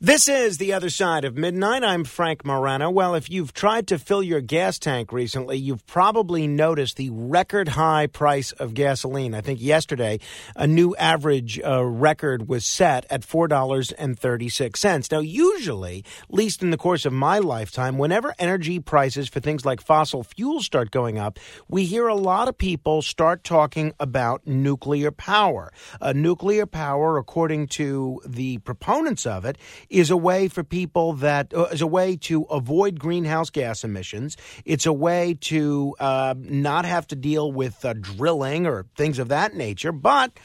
This is the other side of midnight. I'm Frank Morano. Well, if you've tried to fill your gas tank recently, you've probably noticed the record high price of gasoline. I think yesterday a new average uh, record was set at $4.36. Now, usually, at least in the course of my lifetime, whenever energy prices for things like fossil fuels start going up, we hear a lot of people start talking about nuclear power. Uh, nuclear power, according to the proponents of it, is a way for people that uh, is a way to avoid greenhouse gas emissions. It's a way to uh, not have to deal with uh, drilling or things of that nature. But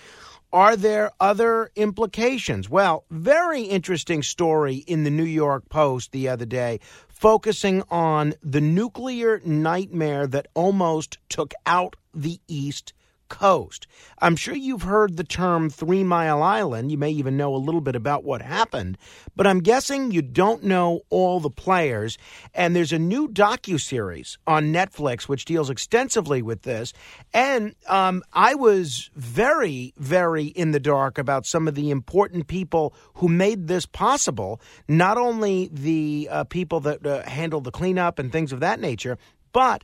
are there other implications? Well, very interesting story in the New York Post the other day focusing on the nuclear nightmare that almost took out the East coast. I'm sure you've heard the term Three Mile Island. You may even know a little bit about what happened, but I'm guessing you don't know all the players. And there's a new docu series on Netflix which deals extensively with this. And um, I was very, very in the dark about some of the important people who made this possible. Not only the uh, people that uh, handle the cleanup and things of that nature, but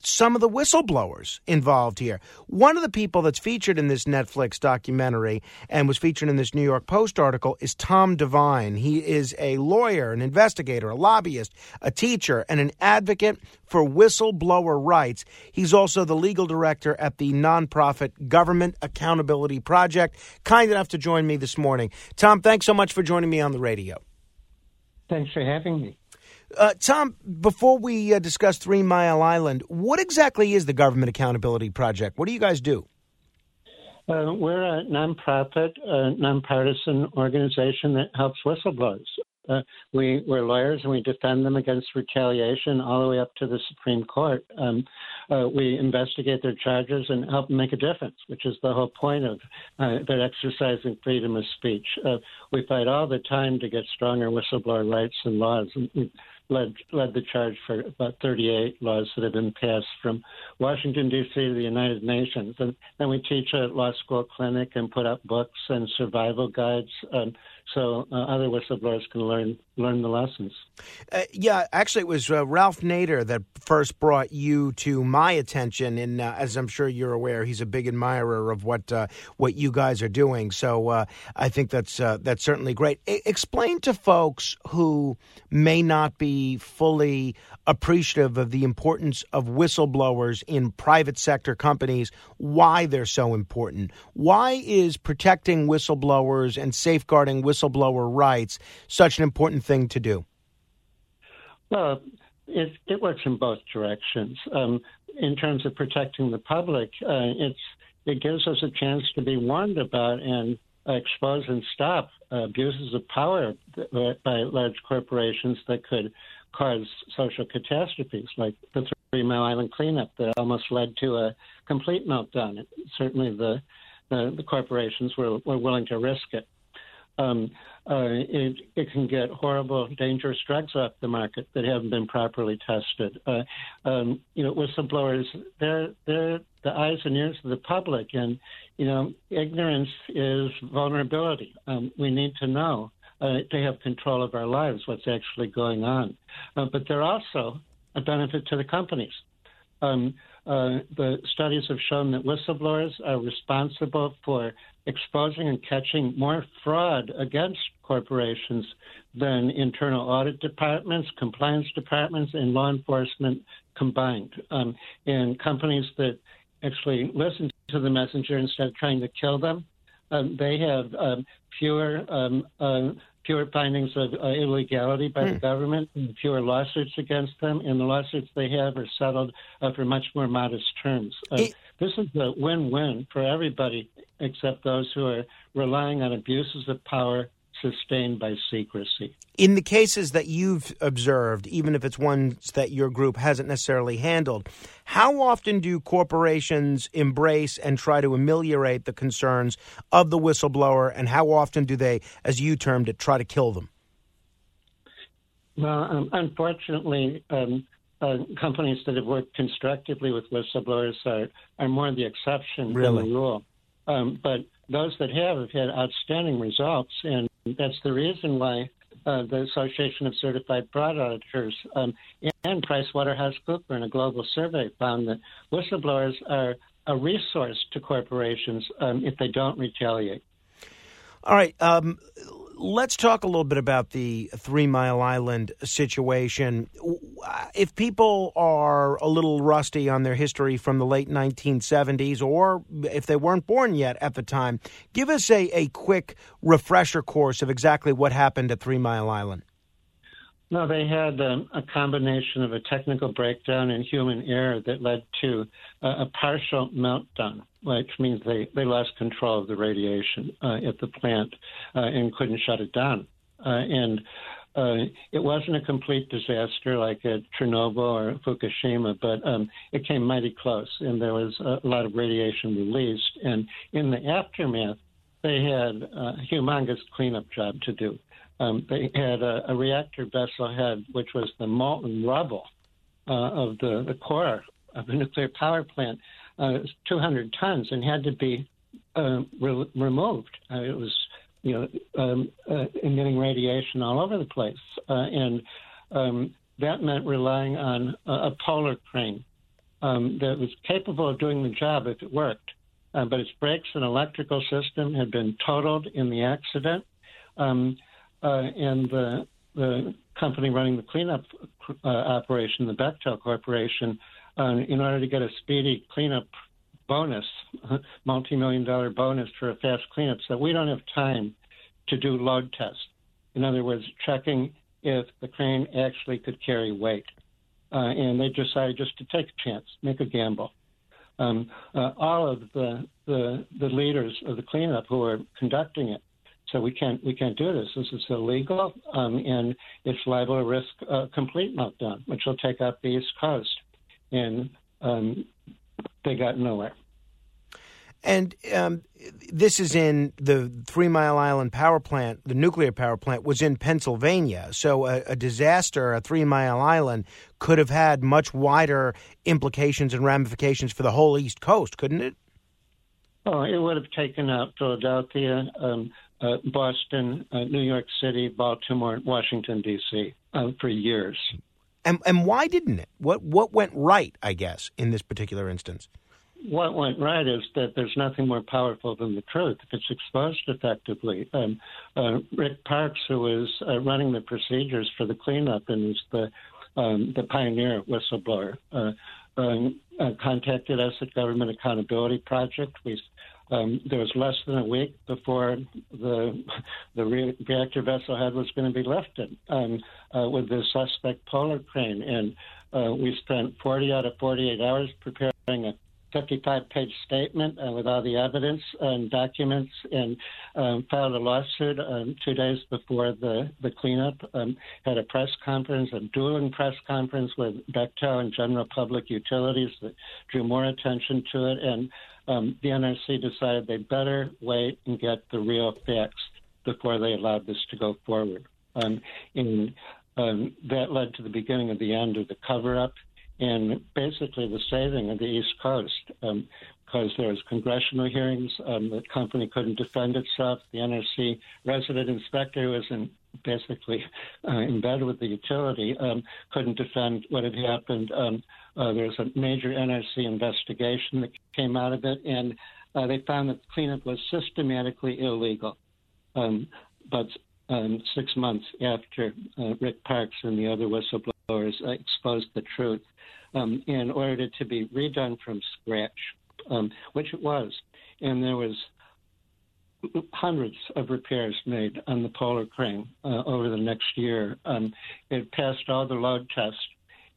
some of the whistleblowers involved here. One of the people that's featured in this Netflix documentary and was featured in this New York Post article is Tom Devine. He is a lawyer, an investigator, a lobbyist, a teacher, and an advocate for whistleblower rights. He's also the legal director at the nonprofit Government Accountability Project. Kind enough to join me this morning. Tom, thanks so much for joining me on the radio. Thanks for having me. Uh, Tom, before we uh, discuss Three Mile Island, what exactly is the Government Accountability Project? What do you guys do? Uh, we're a nonprofit, uh, nonpartisan organization that helps whistleblowers. Uh, we, we're lawyers and we defend them against retaliation all the way up to the Supreme Court. Um, uh, we investigate their charges and help make a difference, which is the whole point of uh, that exercising freedom of speech. Uh, we fight all the time to get stronger whistleblower rights and laws. We, led led the charge for about 38 laws that have been passed from Washington D.C. to the United Nations, and then we teach at law school clinic and put up books and survival guides. Um, so uh, other whistleblowers can learn learn the lessons. Uh, yeah, actually, it was uh, Ralph Nader that first brought you to my attention, and uh, as I'm sure you're aware, he's a big admirer of what uh, what you guys are doing. So uh, I think that's that's certainly great. I- explain to folks who may not be fully appreciative of the importance of whistleblowers in private sector companies why they're so important. Why is protecting whistleblowers and safeguarding whistleblower rights such an important thing to do? Well, it, it works in both directions. Um, in terms of protecting the public, uh, it's it gives us a chance to be warned about and expose and stop abuses of power by large corporations that could cause social catastrophes like the Three Mile Island cleanup that almost led to a complete meltdown. Certainly, the the, the corporations were, were willing to risk it um, uh, it, it, can get horrible, dangerous drugs off the market that haven't been properly tested. Uh, um, you know, whistleblowers, they're they're the eyes and ears of the public, and you know, ignorance is vulnerability. Um, we need to know uh, to have control of our lives, what's actually going on. Uh, but they're also a benefit to the companies. Um, uh, the studies have shown that whistleblowers are responsible for exposing and catching more fraud against corporations than internal audit departments, compliance departments, and law enforcement combined. Um, and companies that actually listen to the messenger instead of trying to kill them, um, they have um, fewer um, uh, fewer findings of uh, illegality by mm. the hmm. government, and fewer lawsuits against them, and the lawsuits they have are settled uh, for much more modest terms. Uh, it, this is a win-win for everybody except those who are relying on abuses of power sustained by secrecy. In the cases that you've observed, even if it's ones that your group hasn't necessarily handled, how often do corporations embrace and try to ameliorate the concerns of the whistleblower, and how often do they, as you termed it, try to kill them? Well, um, unfortunately, um, uh, companies that have worked constructively with whistleblowers are, are more the exception really? than the rule. Um, but those that have have had outstanding results, and that's the reason why uh, the Association of Certified Fraud Auditors um, and PricewaterhouseCoopers in a global survey found that whistleblowers are a resource to corporations um, if they don't retaliate. All right. Um, let's talk a little bit about the Three Mile Island situation. Uh, if people are a little rusty on their history from the late 1970s, or if they weren't born yet at the time, give us a, a quick refresher course of exactly what happened at Three Mile Island. No, they had um, a combination of a technical breakdown and human error that led to a partial meltdown, which means they, they lost control of the radiation uh, at the plant uh, and couldn't shut it down. Uh, and uh, it wasn't a complete disaster like at Chernobyl or Fukushima, but um, it came mighty close, and there was a lot of radiation released. And in the aftermath, they had a humongous cleanup job to do. Um, they had a, a, reactor vessel head, which was the molten rubble uh, of the, the, core of the nuclear power plant, uh, 200 tons, and had to be uh, re- removed. Uh, it was, you know, um, uh, emitting radiation all over the place, uh, and um, that meant relying on a, a polar crane um, that was capable of doing the job if it worked. But its brakes and electrical system had been totaled in the accident. Um, uh, and the the company running the cleanup uh, operation, the Bechtel Corporation, uh, in order to get a speedy cleanup bonus, multi-million dollar bonus for a fast cleanup, so we don't have time to do load tests. In other words, checking if the crane actually could carry weight. Uh, and they decided just to take a chance, make a gamble. Um, uh, all of the, the, the leaders of the cleanup who are conducting it so we can't we can't do this. This is illegal, um, and it's liable to risk a complete meltdown, which will take out the East Coast. And um, they got nowhere. And um, this is in the Three Mile Island power plant. The nuclear power plant was in Pennsylvania, so a, a disaster at Three Mile Island could have had much wider implications and ramifications for the whole East Coast, couldn't it? Oh, it would have taken out Philadelphia, um, uh, Boston, uh, New York City, Baltimore, Washington D.C. Uh, for years. And and why didn't it? What what went right? I guess in this particular instance. What went right is that there's nothing more powerful than the truth if it's exposed effectively. Um, uh, Rick Parks, who is uh, running the procedures for the cleanup and is the um, the pioneer whistleblower, uh, um, contacted us at Government Accountability Project. We um, there was less than a week before the the re- reactor vessel head was going to be lifted um, uh, with the suspect polar crane, and uh, we spent 40 out of 48 hours preparing a 55-page statement uh, with all the evidence and documents, and um, filed a lawsuit um, two days before the the cleanup. Um, had a press conference, a dueling press conference with Bechtel and General Public Utilities that drew more attention to it, and um, the NRC decided they better wait and get the real facts before they allowed this to go forward. Um, and um, that led to the beginning of the end of the cover up and basically the saving of the East Coast. Um, because there was congressional hearings, um, the company couldn't defend itself. The NRC resident inspector, was in, basically uh, in bed with the utility, um, couldn't defend what had happened. Um, uh, there was a major NRC investigation that came out of it, and uh, they found that the cleanup was systematically illegal. Um, but um, six months after uh, Rick Parks and the other whistleblowers exposed the truth, um, and ordered it to be redone from scratch, um, which it was, and there was hundreds of repairs made on the polar crane uh, over the next year. Um, it passed all the load tests,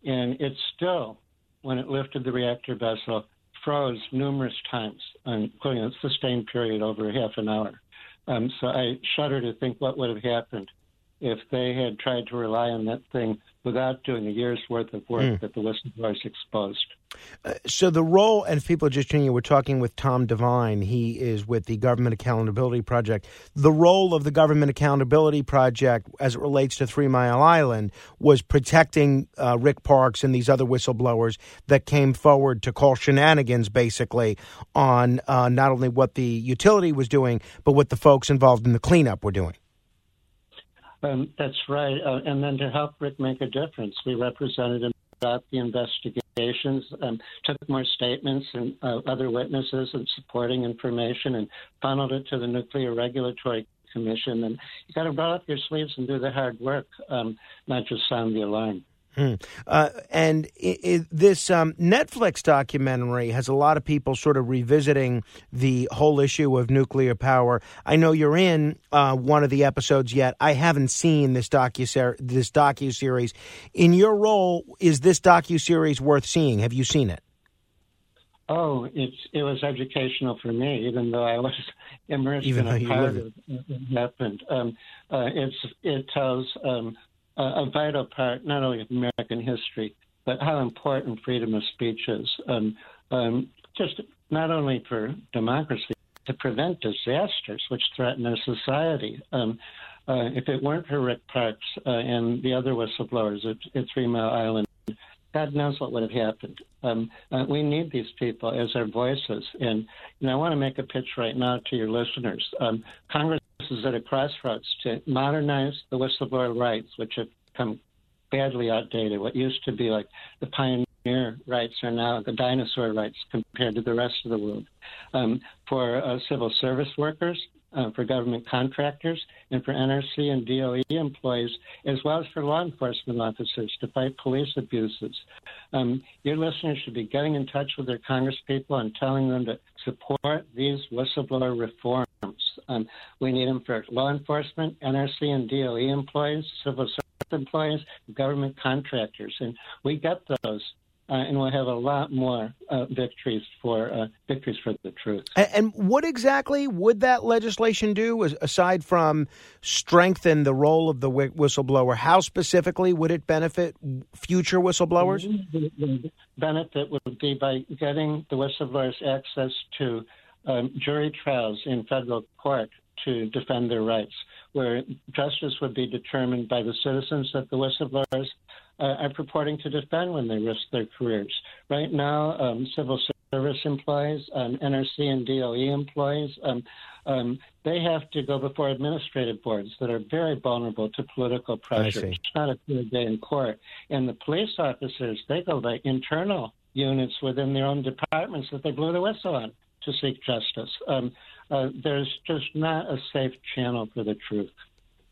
and it still when it lifted the reactor vessel, froze numerous times, including a sustained period over half an hour. Um, so I shudder to think what would have happened if they had tried to rely on that thing without doing a year's worth of work mm. that the whistleblowers exposed. Uh, so the role, and people are just tuning in, we're talking with Tom Devine. He is with the Government Accountability Project. The role of the Government Accountability Project, as it relates to Three Mile Island, was protecting uh, Rick Parks and these other whistleblowers that came forward to call shenanigans, basically, on uh, not only what the utility was doing, but what the folks involved in the cleanup were doing. Um, that's right. Uh, and then to help Rick make a difference, we represented him about the investigations, um, took more statements and uh, other witnesses and supporting information, and funneled it to the Nuclear Regulatory Commission. And you got to roll up your sleeves and do the hard work, um, not just sound the alarm. Hmm. Uh, and it, it, this um, Netflix documentary has a lot of people sort of revisiting the whole issue of nuclear power. I know you're in uh, one of the episodes yet. I haven't seen this docu this docu series. In your role, is this docu series worth seeing? Have you seen it? Oh, it's it was educational for me, even though I was immersed even in a part of what happened. Um, uh, it's it tells um, a, vital part not only of American history, but how important freedom of speech is. Um, um, just not only for democracy, to prevent disasters which threaten our society. Um, uh, if it weren't for Rick Parks uh, and the other whistleblowers at, at, Three Mile Island, God knows what would have happened. Um, uh, we need these people as our voices. And know, I want to make a pitch right now to your listeners. Um, Congress is at a crossroads to modernize the whistleblower rights, which have come badly outdated. What used to be like the pioneer rights are now the dinosaur rights compared to the rest of the world. Um, for uh, civil service workers, uh, for government contractors, and for NRC and DOE employees, as well as for law enforcement officers to fight police abuses. Um, your listeners should be getting in touch with their congresspeople and telling them to support these whistleblower reforms. Um, we need them for law enforcement, NRC and DOE employees, civil service employees, government contractors, and we get those. Uh, and we'll have a lot more uh, victories for uh, victories for the truth. And, and, what exactly would that legislation do, aside from strengthen the role of the whistleblower? How specifically would it benefit future whistleblowers? The benefit would be by getting the whistleblowers access to um, jury trials in federal court to defend their rights, where justice would be determined by the citizens that the whistleblowers uh, are purporting to defend when they risk their careers. Right now, um, civil service employees, um, NRC and DOE employees, um, um, they have to go before administrative boards that are very vulnerable to political pressure. It's not a clear day in court. And the police officers, they go by internal units within their own departments that they blew the whistle on to seek justice. Um, uh, there's just not a safe channel for the truth.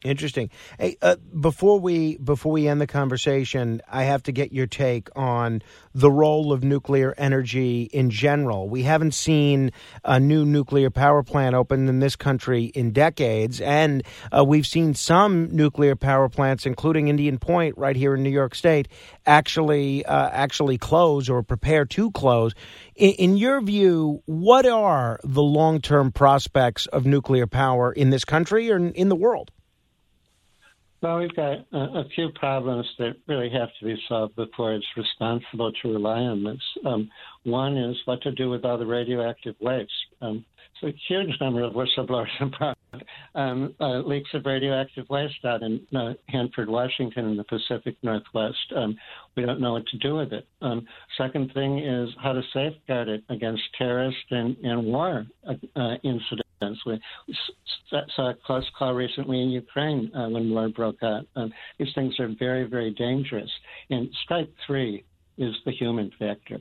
Interesting. Hey, uh, before we before we end the conversation, I have to get your take on the role of nuclear energy in general. We haven't seen a new nuclear power plant open in this country in decades, and uh, we've seen some nuclear power plants, including Indian Point, right here in New York State, actually uh, actually close or prepare to close. In, in your view, what are the long term prospects of nuclear power in this country or in the world? Well, we've got a, a, few problems that really have to be solved before it's responsible to rely on this. Um, one is what to do with all the radioactive waste. Um, a huge number of whistleblowers about um, uh, leaks of radioactive waste out in uh, Hanford, Washington, in the Pacific Northwest. Um, we don't know what to do with it. Um, second thing is how to safeguard it against terrorist and, and war uh, uh incidents. We saw a close call recently in Ukraine uh, when war broke out. Um, these things are very, very dangerous. And strike three is the human factor.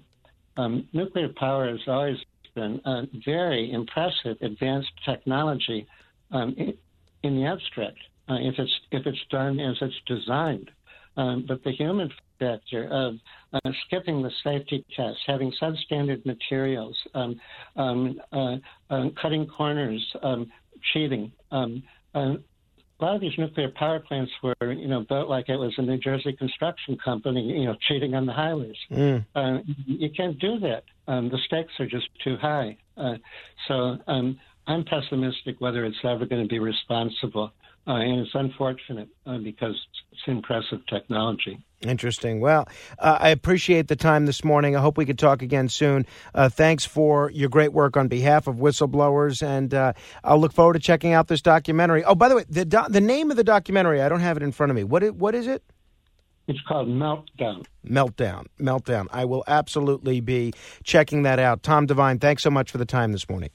Um, nuclear power has always been a very impressive advanced technology um, in, in, the abstract uh, if it's if it's done as it's designed. Um, but the human factor of uh, skipping the safety tests, having substandard materials, um, um uh, uh, cutting corners, um, cheating. Um, uh, a lot of these nuclear power plants were, you know, built like it was a New Jersey construction company, you know, cheating on the highways. Mm. Uh, you can't do that. Um, the stakes are just too high. Uh, so um, I'm pessimistic whether it's ever going to be responsible. Uh, and it's unfortunate uh, because it's impressive technology. Interesting. Well, uh, I appreciate the time this morning. I hope we could talk again soon. Uh, thanks for your great work on behalf of whistleblowers, and uh, I'll look forward to checking out this documentary. Oh, by the way, the do- the name of the documentary I don't have it in front of me. What it, what is it? It's called Meltdown. Meltdown. Meltdown. I will absolutely be checking that out. Tom Devine, thanks so much for the time this morning.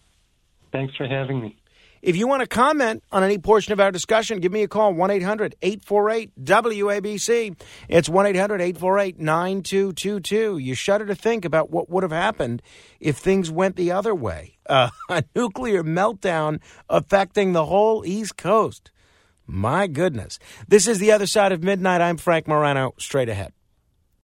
Thanks for having me. If you want to comment on any portion of our discussion, give me a call 1 800 848 WABC. It's 1 800 848 9222. You shudder to think about what would have happened if things went the other way. Uh, a nuclear meltdown affecting the whole East Coast. My goodness. This is The Other Side of Midnight. I'm Frank Morano. Straight ahead.